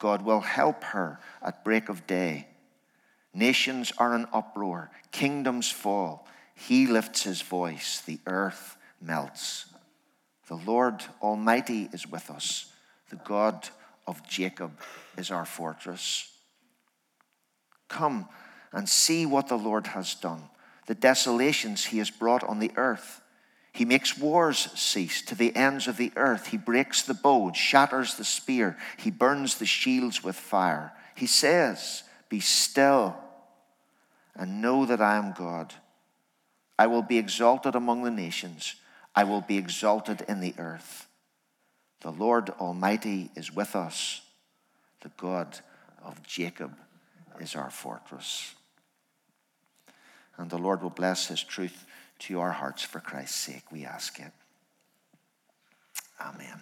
God will help her at break of day. Nations are in uproar, kingdoms fall. He lifts his voice, the earth melts. The Lord Almighty is with us. The God of Jacob is our fortress. Come and see what the Lord has done, the desolations he has brought on the earth. He makes wars cease to the ends of the earth. He breaks the bow, shatters the spear. He burns the shields with fire. He says, Be still and know that I am God. I will be exalted among the nations, I will be exalted in the earth. The Lord Almighty is with us. The God of Jacob is our fortress. And the Lord will bless his truth to our hearts for Christ's sake, we ask it. Amen.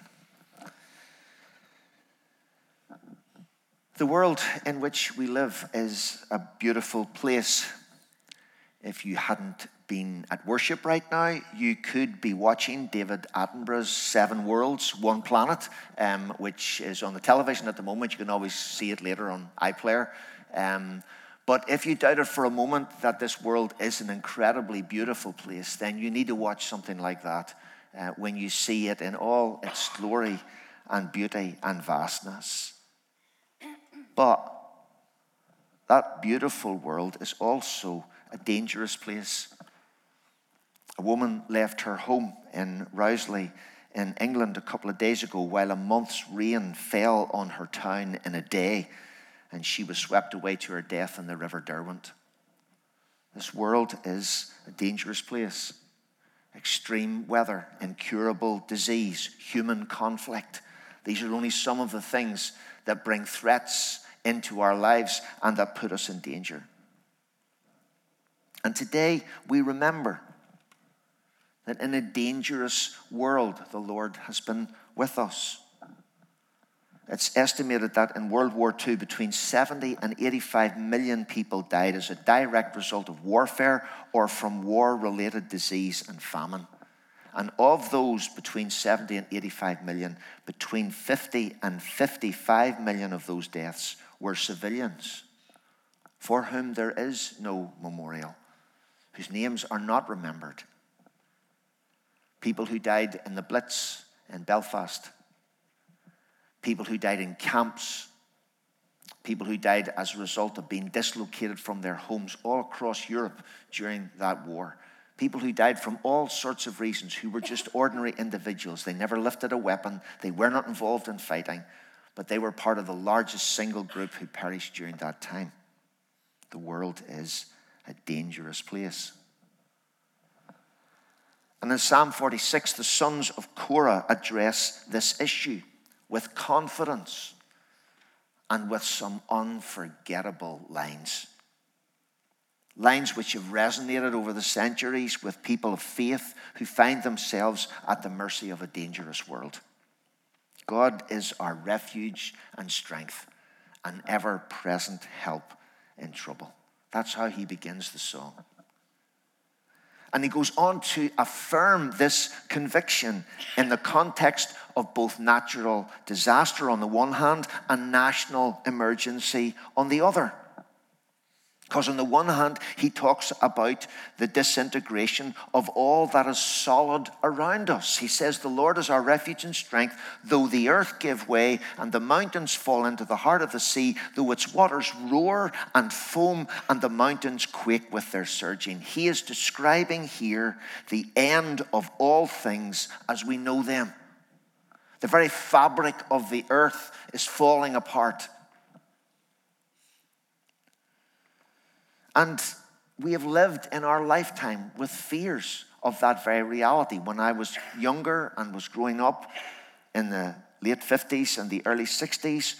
The world in which we live is a beautiful place. If you hadn't been at worship right now, you could be watching David Attenborough's Seven Worlds, One Planet, um, which is on the television at the moment. You can always see it later on iPlayer. Um, but if you doubted for a moment that this world is an incredibly beautiful place, then you need to watch something like that uh, when you see it in all its glory and beauty and vastness. But that beautiful world is also a dangerous place. A woman left her home in Rowsley in England a couple of days ago while a month's rain fell on her town in a day and she was swept away to her death in the River Derwent. This world is a dangerous place. Extreme weather, incurable disease, human conflict. These are only some of the things that bring threats into our lives and that put us in danger. And today we remember that in a dangerous world, the Lord has been with us. It's estimated that in World War II, between 70 and 85 million people died as a direct result of warfare or from war related disease and famine. And of those between 70 and 85 million, between 50 and 55 million of those deaths were civilians for whom there is no memorial, whose names are not remembered. People who died in the Blitz in Belfast people who died in camps, people who died as a result of being dislocated from their homes all across Europe during that war. People who died from all sorts of reasons, who were just ordinary individuals. They never lifted a weapon, they were not involved in fighting, but they were part of the largest single group who perished during that time. The world is a dangerous place. And in Psalm 46, the sons of Korah address this issue with confidence and with some unforgettable lines. Lines which have resonated over the centuries with people of faith who find themselves at the mercy of a dangerous world. God is our refuge and strength, an ever present help in trouble. That's how he begins the song. And he goes on to affirm this conviction in the context of both natural disaster on the one hand and national emergency on the other. Because, on the one hand, he talks about the disintegration of all that is solid around us. He says, The Lord is our refuge and strength, though the earth give way and the mountains fall into the heart of the sea, though its waters roar and foam and the mountains quake with their surging. He is describing here the end of all things as we know them. The very fabric of the earth is falling apart. And we have lived in our lifetime with fears of that very reality. When I was younger and was growing up in the late 50s and the early 60s,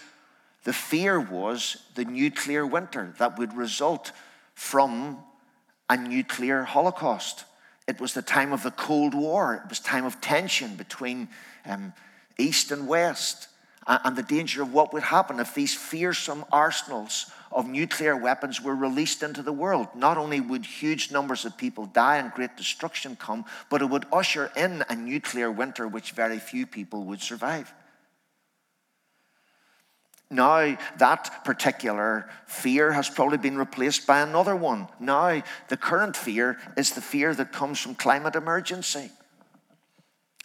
The fear was the nuclear winter that would result from a nuclear holocaust. It was the time of the Cold War. It was time of tension between um, East and West Uh, and the danger of what would happen if these fearsome arsenals of nuclear weapons were released into the world. Not only would huge numbers of people die and great destruction come, but it would usher in a nuclear winter which very few people would survive. Now, that particular fear has probably been replaced by another one. Now, the current fear is the fear that comes from climate emergency.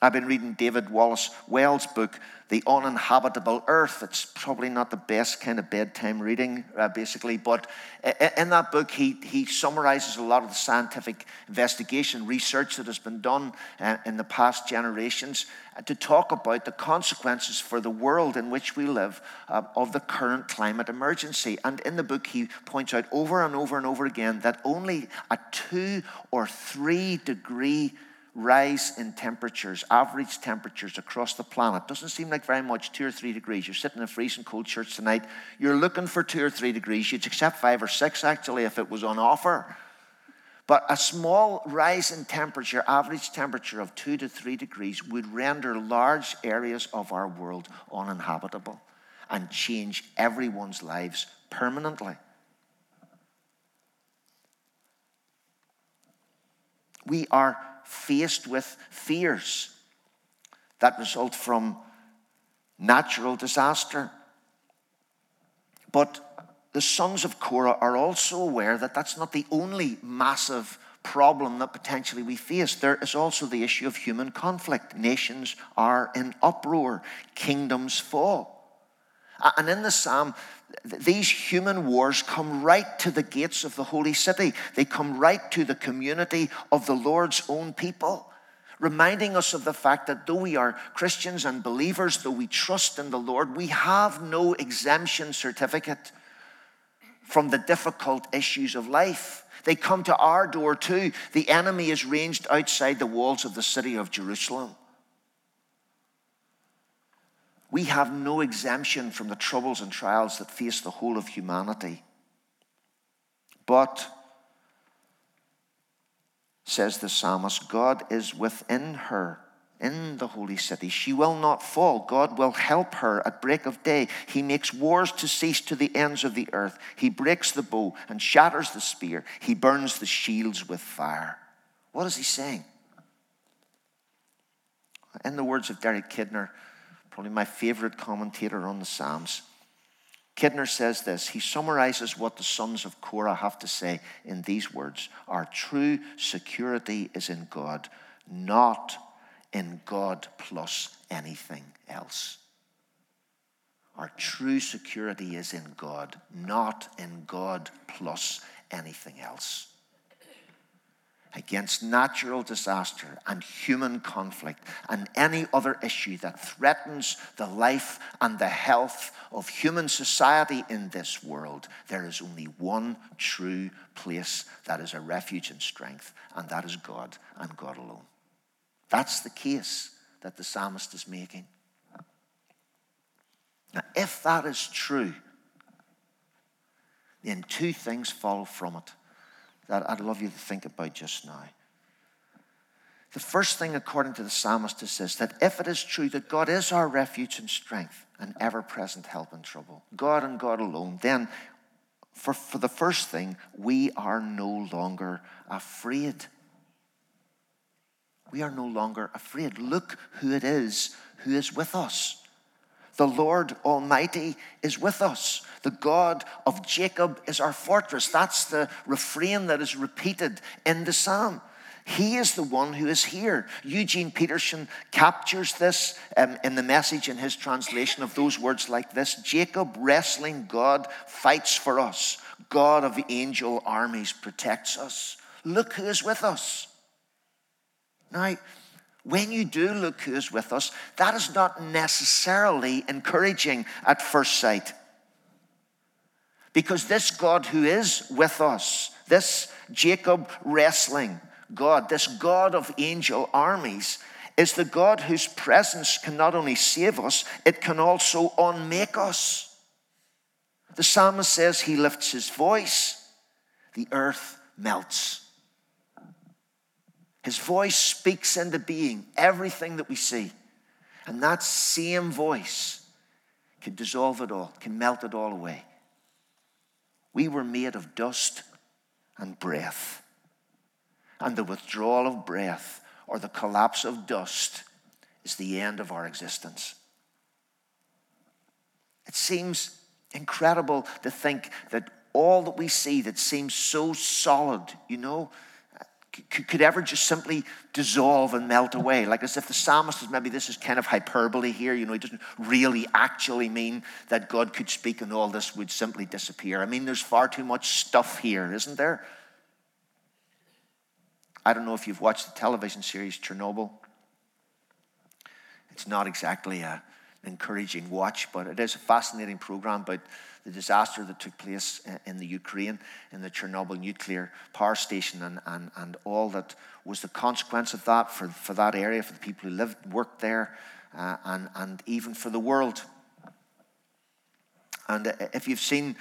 I've been reading David Wallace Wells' book, The Uninhabitable Earth. It's probably not the best kind of bedtime reading, uh, basically, but in that book, he, he summarizes a lot of the scientific investigation, research that has been done uh, in the past generations uh, to talk about the consequences for the world in which we live uh, of the current climate emergency. And in the book, he points out over and over and over again that only a two or three degree rise in temperatures, average temperatures across the planet. Doesn't seem like very much, two or three degrees. You're sitting in a freezing cold church tonight. You're looking for two or three degrees. You'd accept five or six actually if it was on offer. But a small rise in temperature, average temperature of two to three degrees, would render large areas of our world uninhabitable and change everyone's lives permanently. We are faced with fears that result from natural disaster. But the sons of Korah are also aware that that's not the only massive problem that potentially we face. There is also the issue of human conflict. Nations are in uproar, kingdoms fall. And in the psalm, these human wars come right to the gates of the holy city. They come right to the community of the Lord's own people, reminding us of the fact that though we are Christians and believers, though we trust in the Lord, we have no exemption certificate from the difficult issues of life. They come to our door too. The enemy is ranged outside the walls of the city of Jerusalem. We have no exemption from the troubles and trials that face the whole of humanity. But, says the psalmist, God is within her in the holy city. She will not fall. God will help her at break of day. He makes wars to cease to the ends of the earth. He breaks the bow and shatters the spear. He burns the shields with fire. What is he saying? In the words of Derek Kidner, probably my favorite commentator on the Psalms. Kidner says this. He summarizes what the sons of Korah have to say in these words Our true security is in God, not in God plus anything else. Our true security is in God, not in God plus anything else against natural disaster and human conflict and any other issue that threatens the life and the health of human society in this world, there is only one true place that is a refuge and strength, and that is God and God alone. That's the case that the psalmist is making. Now, if that is true, then two things follow from it that I'd love you to think about just now. The first thing, according to the psalmist, is this that if it is true that God is our refuge and strength and ever present help in trouble, God and God alone, then for, for the first thing, we are no longer afraid. We are no longer afraid. Look who it is who is with us. The Lord Almighty is with us. The God of Jacob is our fortress. That's the refrain that is repeated in the psalm. He is the one who is here. Eugene Peterson captures this um, in the message in his translation of those words like this Jacob, wrestling God, fights for us. God of angel armies protects us. Look who is with us. Now, when you do look who is with us, that is not necessarily encouraging at first sight. Because this God who is with us, this Jacob wrestling God, this God of angel armies, is the God whose presence can not only save us, it can also unmake us. The psalmist says he lifts his voice, the earth melts. His voice speaks into being everything that we see. And that same voice can dissolve it all, can melt it all away. We were made of dust and breath. And the withdrawal of breath or the collapse of dust is the end of our existence. It seems incredible to think that all that we see that seems so solid, you know, could, ever just simply dissolve and melt away. Like as if the psalmist is maybe this is kind of hyperbole here, you know, he doesn't really actually mean that God could speak and all this would simply disappear. I mean, there's far too much stuff here, isn't there? I don't know if you've watched the television series Chernobyl. It's not exactly a, encouraging watch, but it is a fascinating program about the disaster that took place in the Ukraine, in the Chernobyl nuclear power station, and, and, and all that was the consequence of that for, for that area, for the people who lived, worked there, uh, and, and even for the world. And uh, if you've seen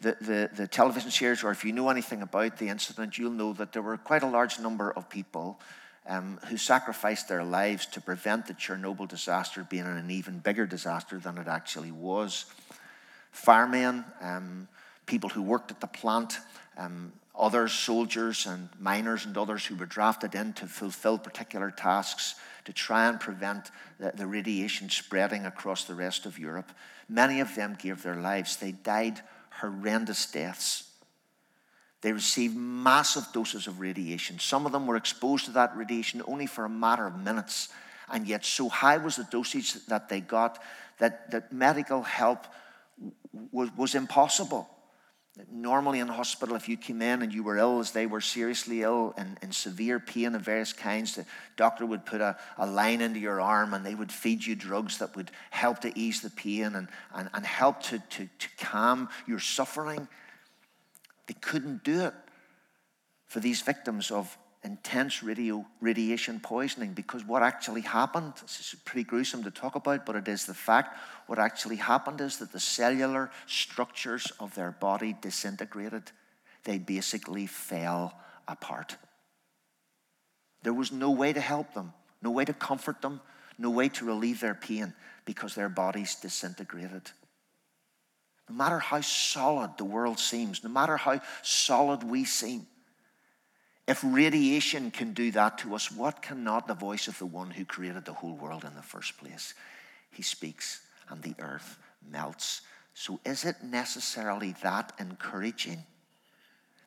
the, the, the television series, or if you know anything about the incident, you'll know that there were quite a large number of people um, who sacrificed their lives to prevent the Chernobyl disaster being an even bigger disaster than it actually was. Firemen, um, people who worked at the plant, um, others, soldiers and miners and others who were drafted in to fulfill particular tasks to try and prevent the, the radiation spreading across the rest of Europe. Many of them gave their lives. They died horrendous deaths. They received massive doses of radiation. Some of them were exposed to that radiation only for a matter of minutes. And yet, so high was the dosage that they got that, that medical help was, was impossible. Normally in hospital, if you came in and you were ill, as they were seriously ill and in severe pain of various kinds, the doctor would put a, a line into your arm and they would feed you drugs that would help to ease the pain and, and, and help to, to, to calm your suffering. They couldn't do it for these victims of intense radio, radiation poisoning because what actually happened, is pretty gruesome to talk about, but it is the fact. What actually happened is that the cellular structures of their body disintegrated. They basically fell apart. There was no way to help them, no way to comfort them, no way to relieve their pain because their bodies disintegrated. No matter how solid the world seems, no matter how solid we seem, if radiation can do that to us, what cannot the voice of the one who created the whole world in the first place? He speaks and the earth melts. So, is it necessarily that encouraging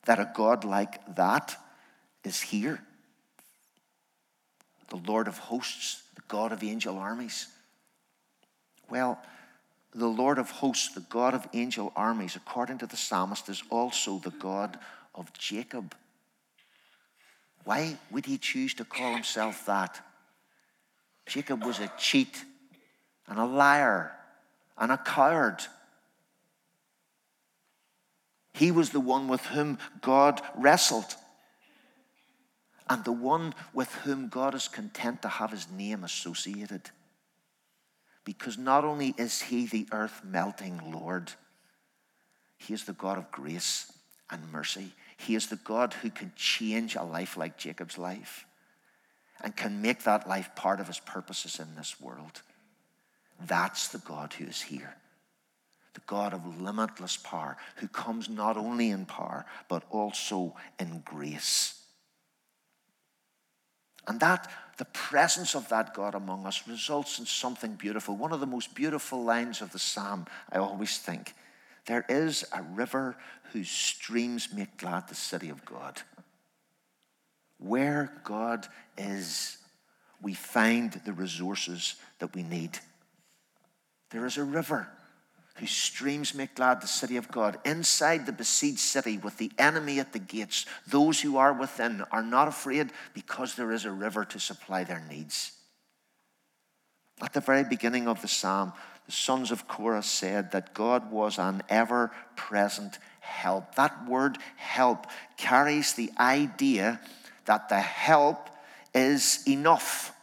that a God like that is here? The Lord of hosts, the God of angel armies. Well, the Lord of hosts, the God of angel armies, according to the psalmist, is also the God of Jacob. Why would he choose to call himself that? Jacob was a cheat and a liar and a coward. He was the one with whom God wrestled and the one with whom God is content to have his name associated. Because not only is he the earth melting Lord, he is the God of grace and mercy. He is the God who can change a life like Jacob's life and can make that life part of his purposes in this world. That's the God who is here. The God of limitless power, who comes not only in power, but also in grace. And that, the presence of that God among us, results in something beautiful. One of the most beautiful lines of the psalm, I always think there is a river whose streams make glad the city of God. Where God is, we find the resources that we need. There is a river whose streams make glad the city of God. Inside the besieged city, with the enemy at the gates, those who are within are not afraid because there is a river to supply their needs. At the very beginning of the psalm, the sons of Korah said that God was an ever present help. That word help carries the idea that the help is enough.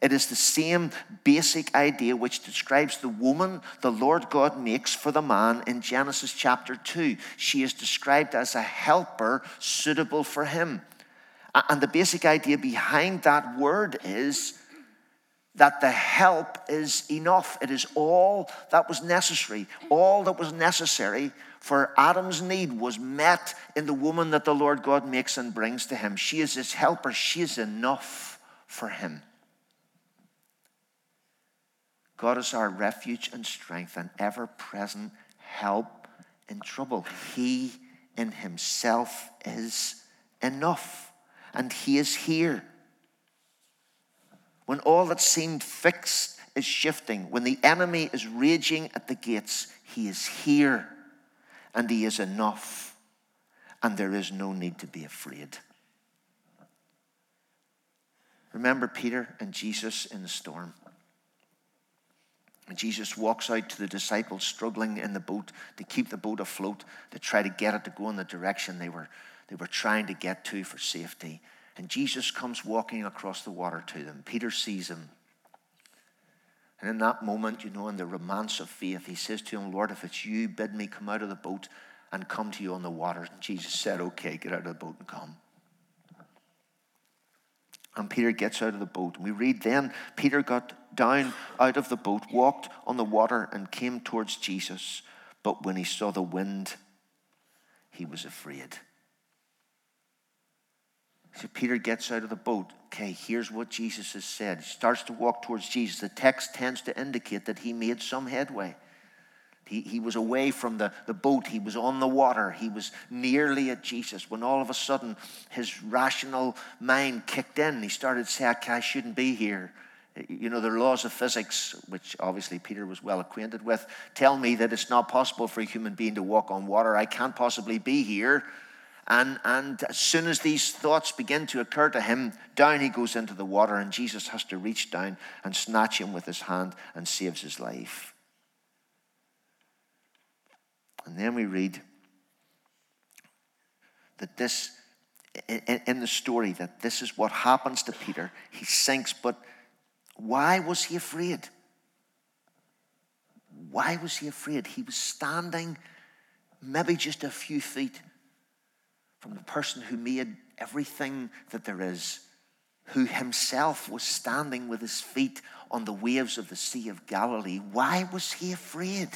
It is the same basic idea which describes the woman the Lord God makes for the man in Genesis chapter 2. She is described as a helper suitable for him. And the basic idea behind that word is that the help is enough. It is all that was necessary. All that was necessary for Adam's need was met in the woman that the Lord God makes and brings to him. She is his helper, she is enough for him. God is our refuge and strength and ever present help in trouble. He in himself is enough, and he is here. When all that seemed fixed is shifting, when the enemy is raging at the gates, he is here and he is enough, and there is no need to be afraid. Remember Peter and Jesus in the storm. Jesus walks out to the disciples struggling in the boat to keep the boat afloat, to try to get it to go in the direction they were, they were trying to get to for safety. And Jesus comes walking across the water to them. Peter sees him. And in that moment, you know, in the romance of faith, he says to him, Lord, if it's you, bid me come out of the boat and come to you on the water. And Jesus said, Okay, get out of the boat and come. And Peter gets out of the boat. We read then Peter got down out of the boat, walked on the water, and came towards Jesus. But when he saw the wind, he was afraid. So Peter gets out of the boat. Okay, here's what Jesus has said. He starts to walk towards Jesus. The text tends to indicate that he made some headway. He, he was away from the, the boat. He was on the water. He was nearly at Jesus when all of a sudden his rational mind kicked in. He started to say, I shouldn't be here. You know, the laws of physics, which obviously Peter was well acquainted with, tell me that it's not possible for a human being to walk on water. I can't possibly be here. And, and as soon as these thoughts begin to occur to him, down he goes into the water, and Jesus has to reach down and snatch him with his hand and saves his life. And then we read that this, in the story, that this is what happens to Peter. He sinks, but why was he afraid? Why was he afraid? He was standing maybe just a few feet from the person who made everything that there is, who himself was standing with his feet on the waves of the Sea of Galilee. Why was he afraid?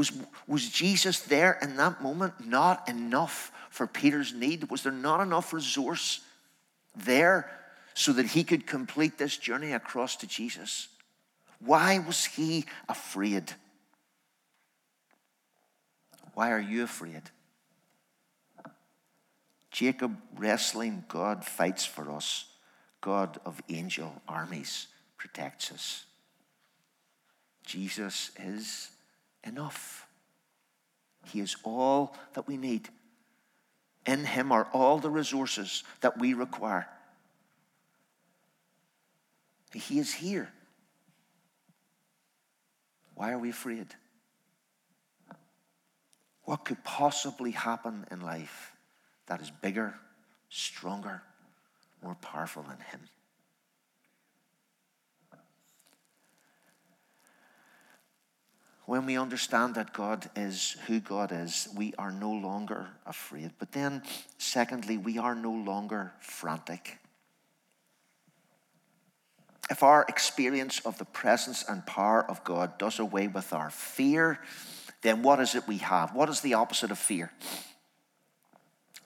Was, was Jesus there in that moment not enough for Peter's need? Was there not enough resource there so that he could complete this journey across to Jesus? Why was he afraid? Why are you afraid? Jacob wrestling, God fights for us. God of angel armies protects us. Jesus is enough. He is all that we need. In Him are all the resources that we require. He is here. Why are we afraid? What could possibly happen in life that is bigger, stronger, more powerful than Him? When we understand that God is who God is, we are no longer afraid. But then, secondly, we are no longer frantic. If our experience of the presence and power of God does away with our fear, then what is it we have? What is the opposite of fear?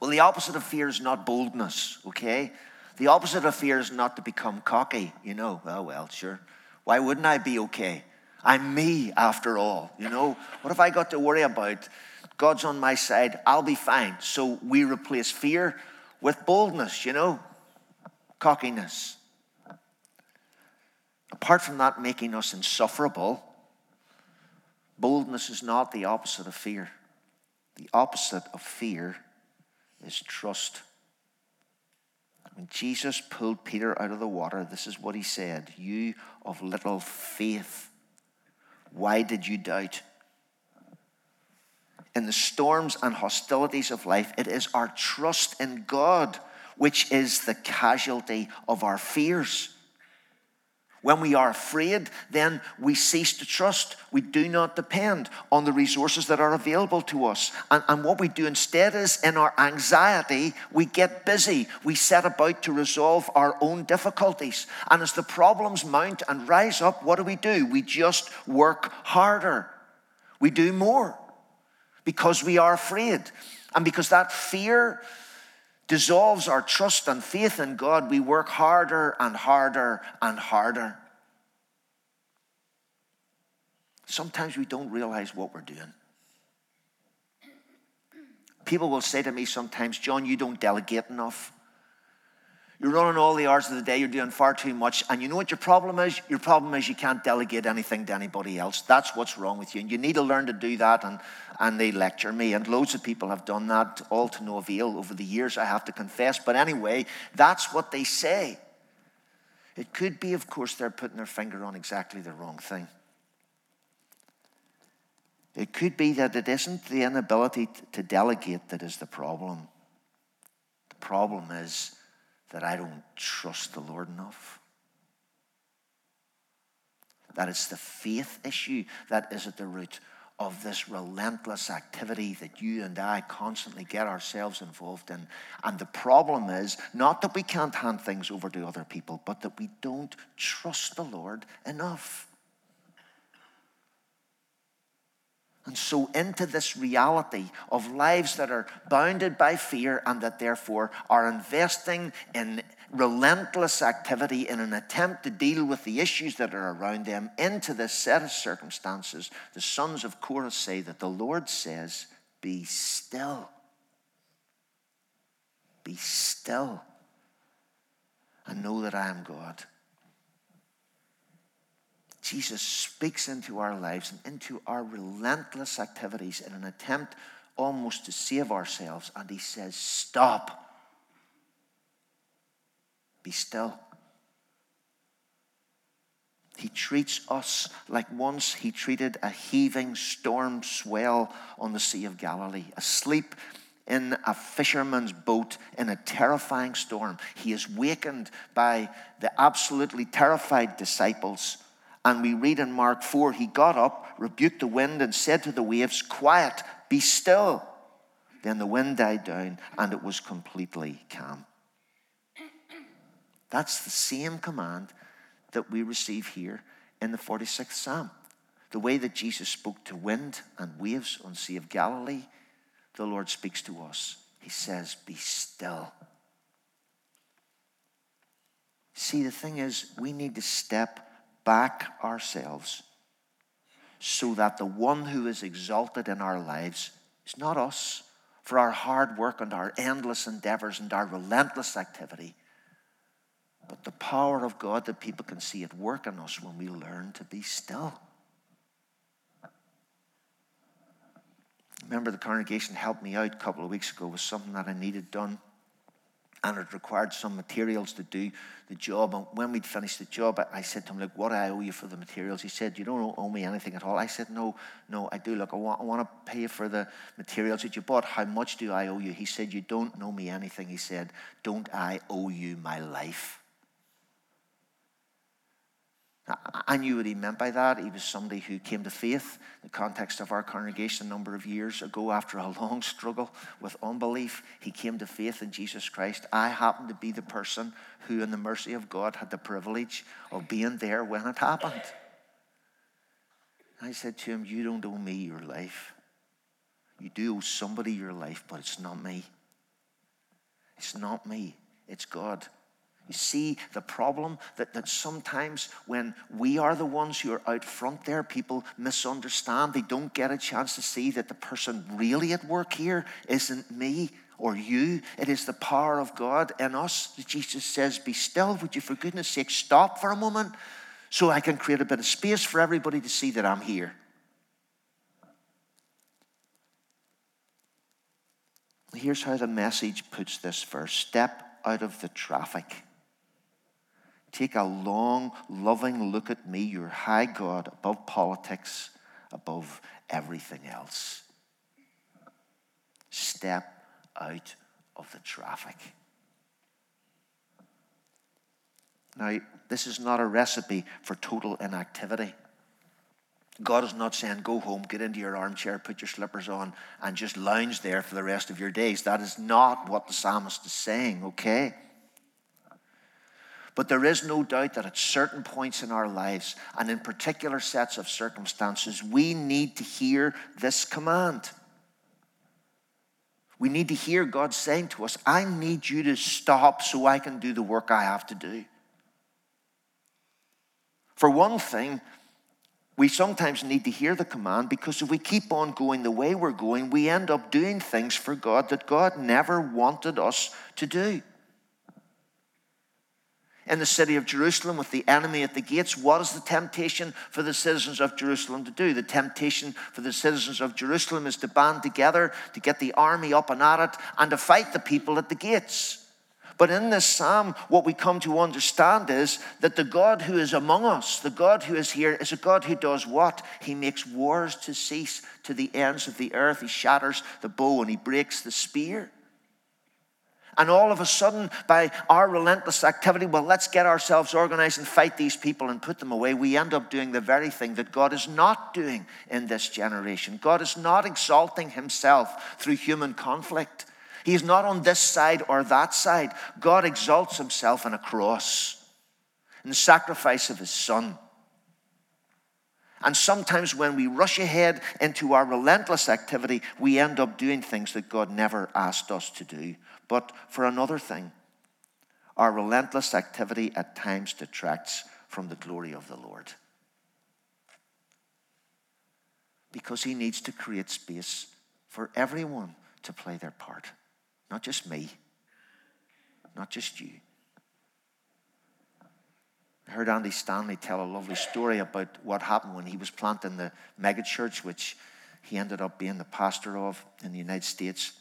Well, the opposite of fear is not boldness, okay? The opposite of fear is not to become cocky, you know. Oh, well, sure. Why wouldn't I be okay? I'm me after all. You know, what have I got to worry about? God's on my side. I'll be fine. So we replace fear with boldness, you know, cockiness. Apart from that making us insufferable, boldness is not the opposite of fear. The opposite of fear is trust. When Jesus pulled Peter out of the water, this is what he said You of little faith. Why did you doubt? In the storms and hostilities of life, it is our trust in God which is the casualty of our fears. When we are afraid, then we cease to trust. We do not depend on the resources that are available to us. And, and, what we do instead is, in our anxiety, we get busy. We set about to resolve our own difficulties. And as the problems mount and rise up, what do we do? We just work harder. We do more because we are afraid. And because that fear dissolves our trust and faith in God, we work harder and harder and harder. Sometimes we don't realize what we're doing. People will say to me sometimes, John, you don't delegate enough. You're running all the hours of the day, you're doing far too much. And you know what your problem is? Your problem is you can't delegate anything to anybody else. That's what's wrong with you. And you need to learn to do that. And, and they lecture me. And loads of people have done that, all to no avail over the years, I have to confess. But anyway, that's what they say. It could be, of course, they're putting their finger on exactly the wrong thing. It could be that it isn't the inability to delegate that is the problem. The problem is that I don't trust the Lord enough. That it's the faith issue that is at the root of this relentless activity that you and I constantly get ourselves involved in. And the problem is not that we can't hand things over to other people, but that we don't trust the Lord enough. And so, into this reality of lives that are bounded by fear and that therefore are investing in relentless activity in an attempt to deal with the issues that are around them, into this set of circumstances, the sons of Korah say that the Lord says, Be still. Be still and know that I am God. Jesus speaks into our lives and into our relentless activities in an attempt almost to save ourselves. And he says, Stop. Be still. He treats us like once he treated a heaving storm swell on the Sea of Galilee, asleep in a fisherman's boat in a terrifying storm. He is wakened by the absolutely terrified disciples and we read in Mark 4 he got up, rebuked the wind, and said to the waves, Quiet, be still. Then the wind died down, and it was completely calm. That's the same command that we receive here in the 46th Psalm. The way that Jesus spoke to wind and waves on Sea of Galilee, the Lord speaks to us. He says, Be still. See, the thing is, we need to step back ourselves so that the one who is exalted in our lives is not us for our hard work and our endless endeavors and our relentless activity, but the power of God that people can see at work in us when we learn to be still. Remember, the congregation helped me out a couple of weeks ago with something that I needed done and it required some materials to do the job. And when we'd finished the job, I said to him, Look, what do I owe you for the materials? He said, You don't owe me anything at all. I said, No, no, I do. Look, I want, I want to pay you for the materials that you bought. How much do I owe you? He said, You don't owe me anything. He said, Don't I owe you my life? I knew what he meant by that. He was somebody who came to faith in the context of our congregation a number of years ago after a long struggle with unbelief. He came to faith in Jesus Christ. I happened to be the person who, in the mercy of God, had the privilege of being there when it happened. I said to him, You don't owe me your life. You do owe somebody your life, but it's not me. It's not me, it's God. You see the problem that, that sometimes when we are the ones who are out front there, people misunderstand. They don't get a chance to see that the person really at work here isn't me or you. It is the power of God in us. Jesus says, Be still. Would you, for goodness sake, stop for a moment so I can create a bit of space for everybody to see that I'm here? Here's how the message puts this verse step out of the traffic. Take a long, loving look at me, your high God, above politics, above everything else. Step out of the traffic. Now, this is not a recipe for total inactivity. God is not saying, go home, get into your armchair, put your slippers on, and just lounge there for the rest of your days. That is not what the psalmist is saying, okay? But there is no doubt that at certain points in our lives, and in particular sets of circumstances, we need to hear this command. We need to hear God saying to us, I need you to stop so I can do the work I have to do. For one thing, we sometimes need to hear the command because if we keep on going the way we're going, we end up doing things for God that God never wanted us to do. In the city of Jerusalem, with the enemy at the gates, what is the temptation for the citizens of Jerusalem to do? The temptation for the citizens of Jerusalem is to band together, to get the army up and at it, and to fight the people at the gates. But in this psalm, what we come to understand is that the God who is among us, the God who is here, is a God who does what? He makes wars to cease to the ends of the earth. He shatters the bow and he breaks the spear. And all of a sudden, by our relentless activity, well, let's get ourselves organized and fight these people and put them away, we end up doing the very thing that God is not doing in this generation. God is not exalting himself through human conflict. He's not on this side or that side. God exalts himself in a cross, in the sacrifice of his son. And sometimes when we rush ahead into our relentless activity, we end up doing things that God never asked us to do. But for another thing, our relentless activity at times detracts from the glory of the Lord. Because He needs to create space for everyone to play their part. Not just me, not just you. I heard Andy Stanley tell a lovely story about what happened when he was planting the megachurch, which he ended up being the pastor of in the United States.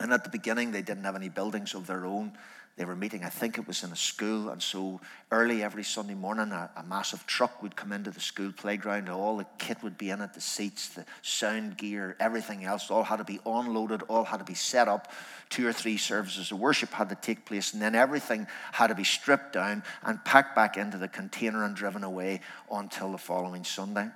And at the beginning, they didn't have any buildings of their own. They were meeting, I think it was in a school, and so early every Sunday morning, a, a, massive truck would come into the school playground. All the kit would be in it the seats, the sound gear, everything else. All had to be unloaded, all had to be set up. Two or three services of worship had to take place, and then everything had to be stripped down and packed back into the container and driven away until the following Sunday.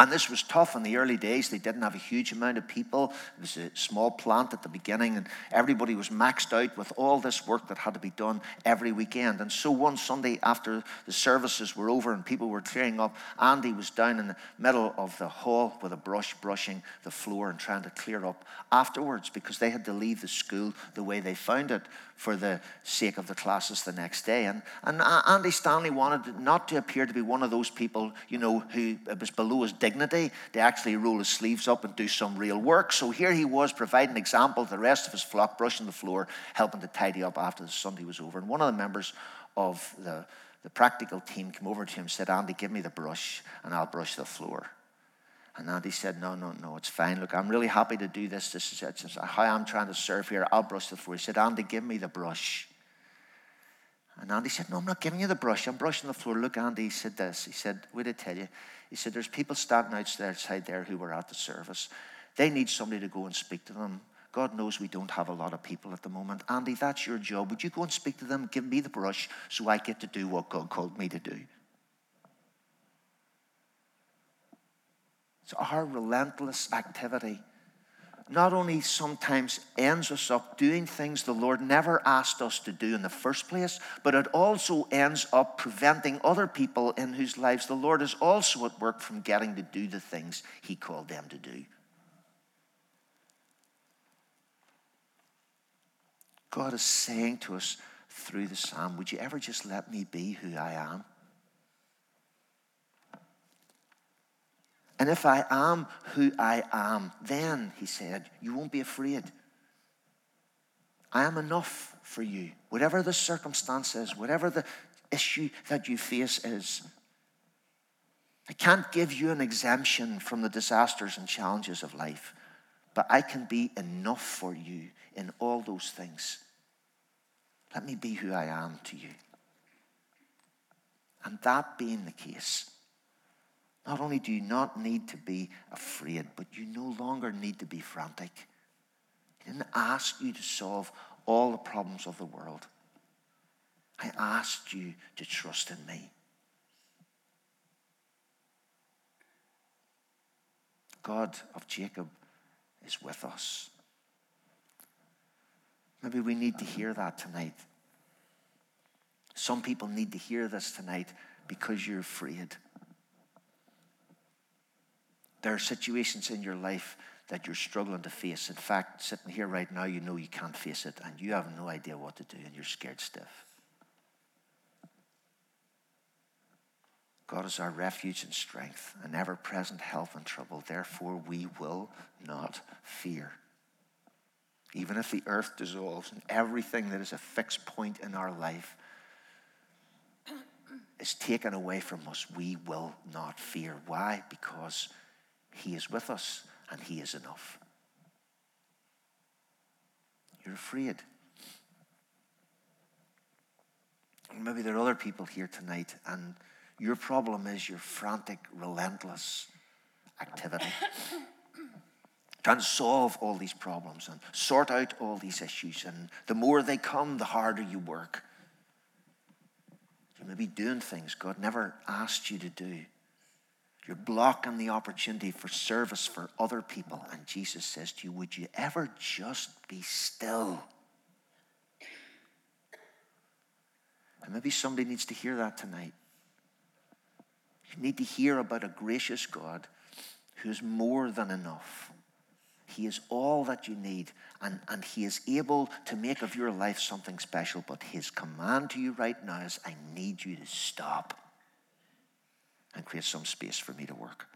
And this was tough in the early days. They didn't have a huge amount of people. It was a small plant at the beginning, and everybody was maxed out with all this work that had to be done every weekend. And so one Sunday after the services were over and people were clearing up, Andy was down in the middle of the hall with a brush brushing the floor and trying to clear up afterwards because they had to leave the school the way they found it for the sake of the classes the next day. And, and Andy Stanley wanted not to appear to be one of those people, you know, who was below his dignity to actually roll his sleeves up and do some real work. So here he was providing an example to the rest of his flock, brushing the floor, helping to tidy up after the Sunday was over. And one of the members of the, the practical team came over to him and said, Andy, give me the brush and I'll brush the floor. And Andy said, No, no, no, it's fine. Look, I'm really happy to do this. This is how I'm trying to serve here. I'll brush the floor. He said, Andy, give me the brush. And Andy said, No, I'm not giving you the brush. I'm brushing the floor. Look, Andy, he said this. He said, did I tell you? He said, There's people standing outside there who were at the service. They need somebody to go and speak to them. God knows we don't have a lot of people at the moment. Andy, that's your job. Would you go and speak to them? Give me the brush so I get to do what God called me to do. So our relentless activity not only sometimes ends us up doing things the Lord never asked us to do in the first place, but it also ends up preventing other people in whose lives the Lord is also at work from getting to do the things He called them to do. God is saying to us through the psalm, Would you ever just let me be who I am? And if I am who I am, then, he said, you won't be afraid. I am enough for you. Whatever the circumstance is, whatever the issue that you face is. I can't give you an exemption from the disasters and challenges of life, but I can be enough for you in all those things. Let me be who I am to you. And that being the case, not only do you not need to be afraid, but you no longer need to be frantic. He didn't ask you to solve all the problems of the world. I asked you to trust in me. God of Jacob is with us. Maybe we need to hear that tonight. Some people need to hear this tonight because you're afraid. There are situations in your life that you're struggling to face. In fact, sitting here right now, you know you can't face it and you have no idea what to do and you're scared stiff. God is our refuge and strength, an ever present help in trouble. Therefore, we will not fear. Even if the earth dissolves and everything that is a fixed point in our life is taken away from us, we will not fear. Why? Because He is with us and He is enough. You're afraid. Maybe there are other people here tonight and your problem is your frantic, relentless activity. Trying to solve all these problems and sort out all these issues. And the more they come, the harder you work. You may be doing things God never asked you to do. You're blocking the opportunity for service for other people. And Jesus says to you, Would you ever just be still? And maybe somebody needs to hear that tonight. You need to hear about a gracious God who is more than enough. He is all that you need, and, and He is able to make of your life something special. But His command to you right now is I need you to stop and create some space for me to work.